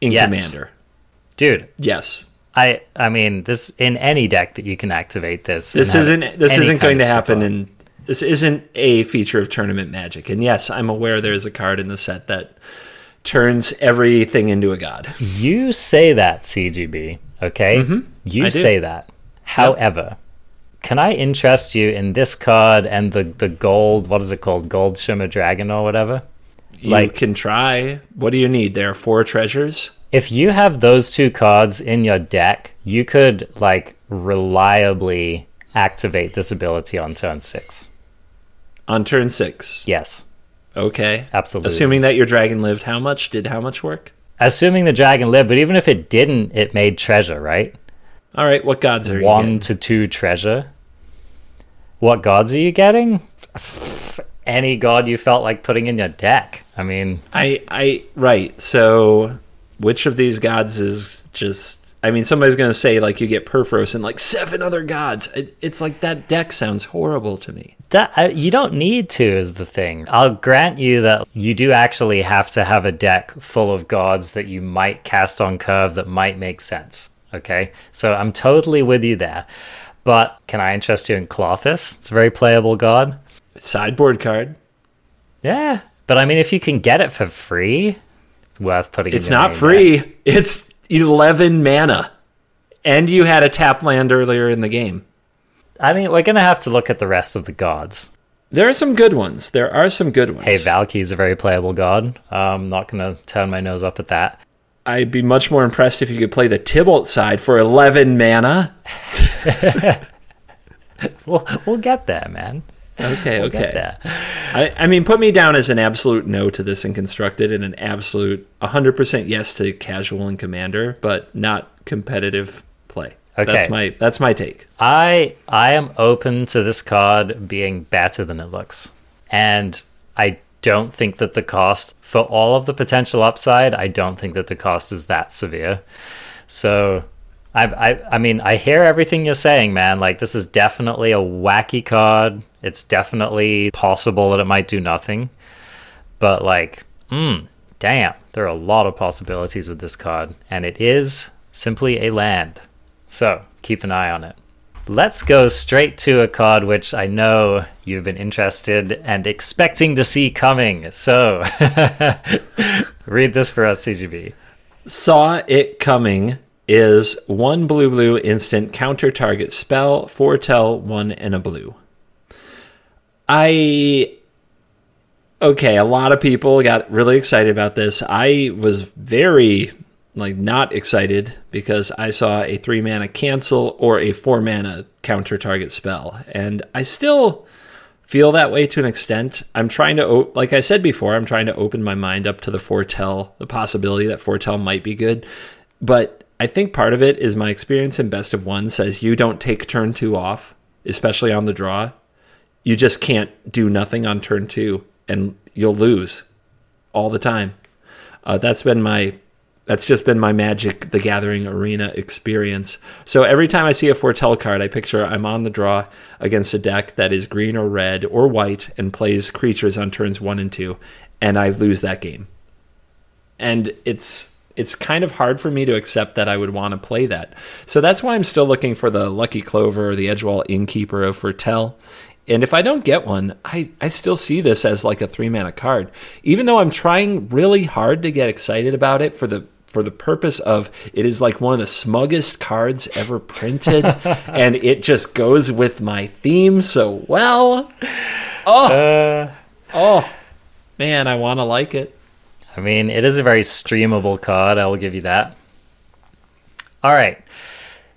in Yes. Commander. Dude, Yes. I I mean this in any deck that you can activate this. This isn't this isn't going to happen support. in this isn't a feature of tournament magic. And yes, I'm aware there's a card in the set that turns everything into a god. You say that, CGB, okay? You Mm-hmm. I do. say that. However, can I interest you in this card and the, the gold, what is it called? Gold Shimmer Dragon or whatever? You Like- can try. What do you need? There are four treasures. If you have those two cards in your deck, you could, like, reliably activate this ability on turn six. On turn six. Yes, Okay. absolutely. Assuming that your dragon lived how much? Did how much work? Assuming the dragon lived, but even if it didn't, it made treasure, right? All right, what gods are you one getting? to two treasure. What gods are you getting? *sighs* Any god you felt like putting in your deck. I mean, I I right. So which of these gods is just I mean somebody's going to say like you get Purphoros and like seven other gods. It, it's like that deck sounds horrible to me. that uh, you don't need to is the thing. I'll grant you that you do actually have to have a deck full of gods that you might cast on curve that might make sense. Okay, so I'm totally with you there. But can I interest you in Klothys? It's a very playable god. Sideboard card. Yeah, but I mean, if you can get it for free, it's worth putting. in It's not free. It's 11 mana. And you had a tap land earlier in the game. I mean, we're gonna have to look at the rest of the gods. There are some good ones. There are some good ones. Hey, Valki's a very playable god. I'm not gonna turn my nose up at that. I'd be much more impressed if you could play the Tibalt side for 11 mana. *laughs* We'll we'll get there, man. Okay, We'll okay. I, I mean, put me down as an absolute no to this and constructed and an absolute 100% yes to casual and commander, but not competitive play. Okay. That's my that's my take. I I am open to this card being better than it looks, and I don't think that the cost for all of the potential upside. I don't think that the cost is that severe. So. I, I I mean I hear everything you're saying, man. Like this is definitely a wacky card. It's definitely possible that it might do nothing. But like, mm, damn, there are a lot of possibilities with this card, and it is simply a land. So keep an eye on it. Let's go straight to a card which I know you've been interested and expecting to see coming. So *laughs* read this for us, CGB. Saw it coming is one blue blue instant counter target spell, foretell one and a blue. I okay, a lot of people got really excited about this. I was very like not excited because I saw a three mana cancel or a four mana counter target spell, and I still feel that way to an extent. I'm trying to, like I said before, I'm trying to open my mind up to the foretell, the possibility that foretell might be good, but I think part of it is my experience in best of one says you don't take turn two off, especially on the draw. You just can't do nothing on turn two, and you'll lose all the time. Uh, that's been my that's just been my Magic the Gathering arena experience. So every time I see a foretell card, I picture I'm on the draw against a deck that is green or red or white and plays creatures on turns one and two, and I lose that game. And it's it's kind of hard for me to accept that I would want to play that. So that's why I'm still looking for the Lucky Clover or the Edgewall Innkeeper of Foretell. And if I don't get one, I, I still see this as like a three mana card. Even though I'm trying really hard to get excited about it for the for the purpose of it is like one of the smuggest cards ever printed, *laughs* and it just goes with my theme so well. Oh, Uh, oh, man, I want to like it. I mean, it is a very streamable card. I will give you that. All right.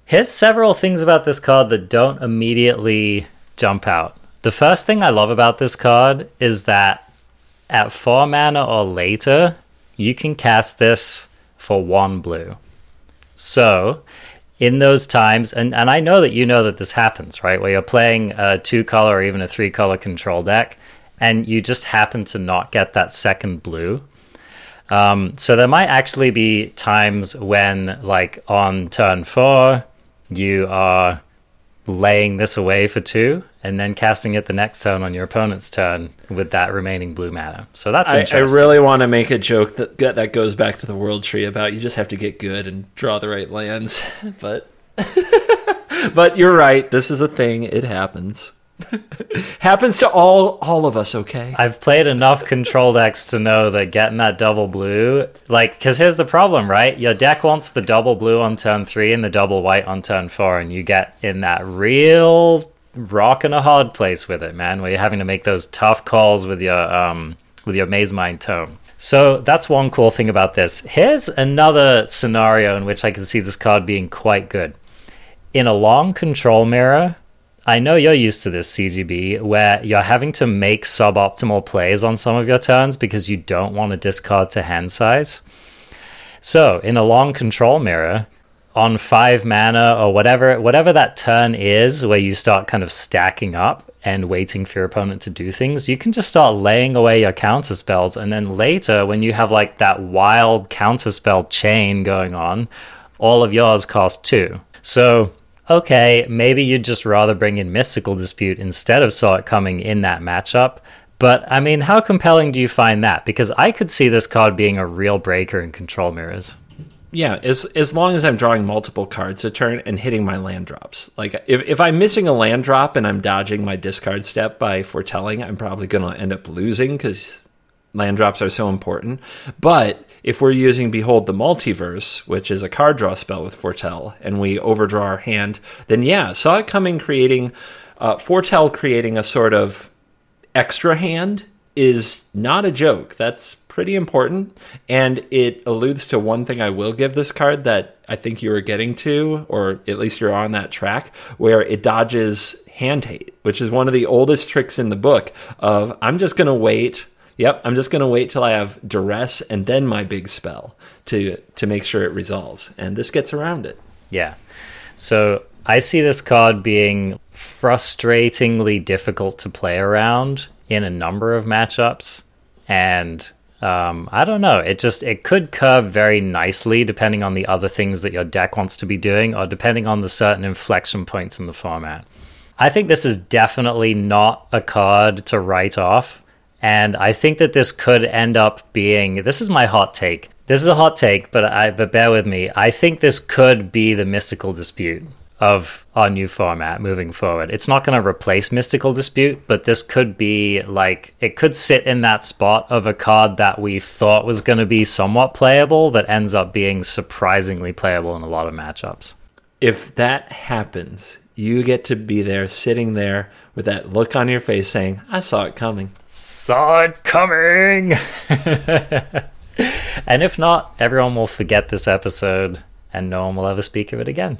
Here's several things about this card that don't immediately jump out. The first thing I love about this card is that at 4 mana or later, you can cast this for 1 blue. So, in those times, and, and I know that you know that this happens, right? Where you're playing a two color or even a three color control deck, and you just happen to not get that second blue. Um, so there might actually be times when, like on turn four, you are laying this away for two and then casting it the next turn on your opponent's turn with that remaining blue mana. So that's I, I really want to make a joke that that goes back to the world tree about you just have to get good and draw the right lands, *laughs* but *laughs* but you're right. This is a thing. It happens. *laughs* happens to all all of us. Okay. I've played enough control decks to know that getting that double blue, like, because here's the problem, right? Your deck wants the double blue on turn three and the double white on turn four, and you get in that real rock and a hard place with it, man, where you're having to make those tough calls with your um with your Mazemind Tome. So that's one cool thing about this. Here's another scenario in which I can see this card being quite good. In a long control mirror, I know you're used to this, CGB, where you're having to make suboptimal plays on some of your turns because you don't want to discard to hand size. So, in a long control mirror, on five mana or whatever, whatever that turn is, where you start kind of stacking up and waiting for your opponent to do things, you can just start laying away your counter spells, and then later, when you have like that wild counter spell chain going on, all of yours cost two. So okay, maybe you'd just rather bring in Mystical Dispute instead of Saw It Coming in that matchup. But I mean, how compelling do you find that? Because I could see this card being a real breaker in control mirrors. Yeah, as as long as I'm drawing multiple cards a turn and hitting my land drops. Like if if I'm missing a land drop and I'm dodging my discard step by foretelling, I'm probably going to end up losing cuz land drops are so important. But if we're using Behold the Multiverse, which is a card draw spell with Foretell, and we overdraw our hand, then yeah, saw it coming creating uh, Foretell creating a sort of extra hand is not a joke. That's pretty important. And it alludes to one thing I will give this card that I think you were getting to, or at least you're on that track, where it dodges hand hate, which is one of the oldest tricks in the book of I'm just going to wait. Yep, I'm just going to wait till I have duress and then my big spell to to make sure it resolves. And this gets around it. Yeah. So I see this card being frustratingly difficult to play around in a number of matchups. And um, I don't know. It just it could curve very nicely depending on the other things that your deck wants to be doing, or depending on the certain inflection points in the format. I think this is definitely not a card to write off. And I think that this could end up being this is my hot take. This is a hot take, but I but bear with me. I think this could be the mystical dispute of our new format moving forward. It's not going to replace mystical dispute, but this could be like it could sit in that spot of a card that we thought was going to be somewhat playable that ends up being surprisingly playable in a lot of matchups. If that happens, you get to be there sitting there with that look on your face saying, I saw it coming. Saw it coming. *laughs* and if not, everyone will forget this episode and no one will ever speak of it again.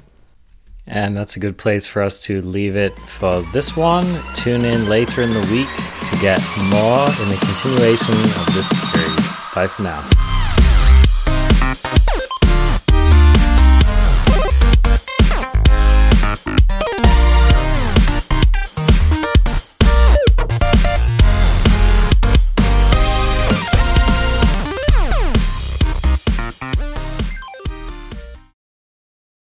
And that's a good place for us to leave it for this one. Tune in later in the week to get more in the continuation of this series. Bye for now.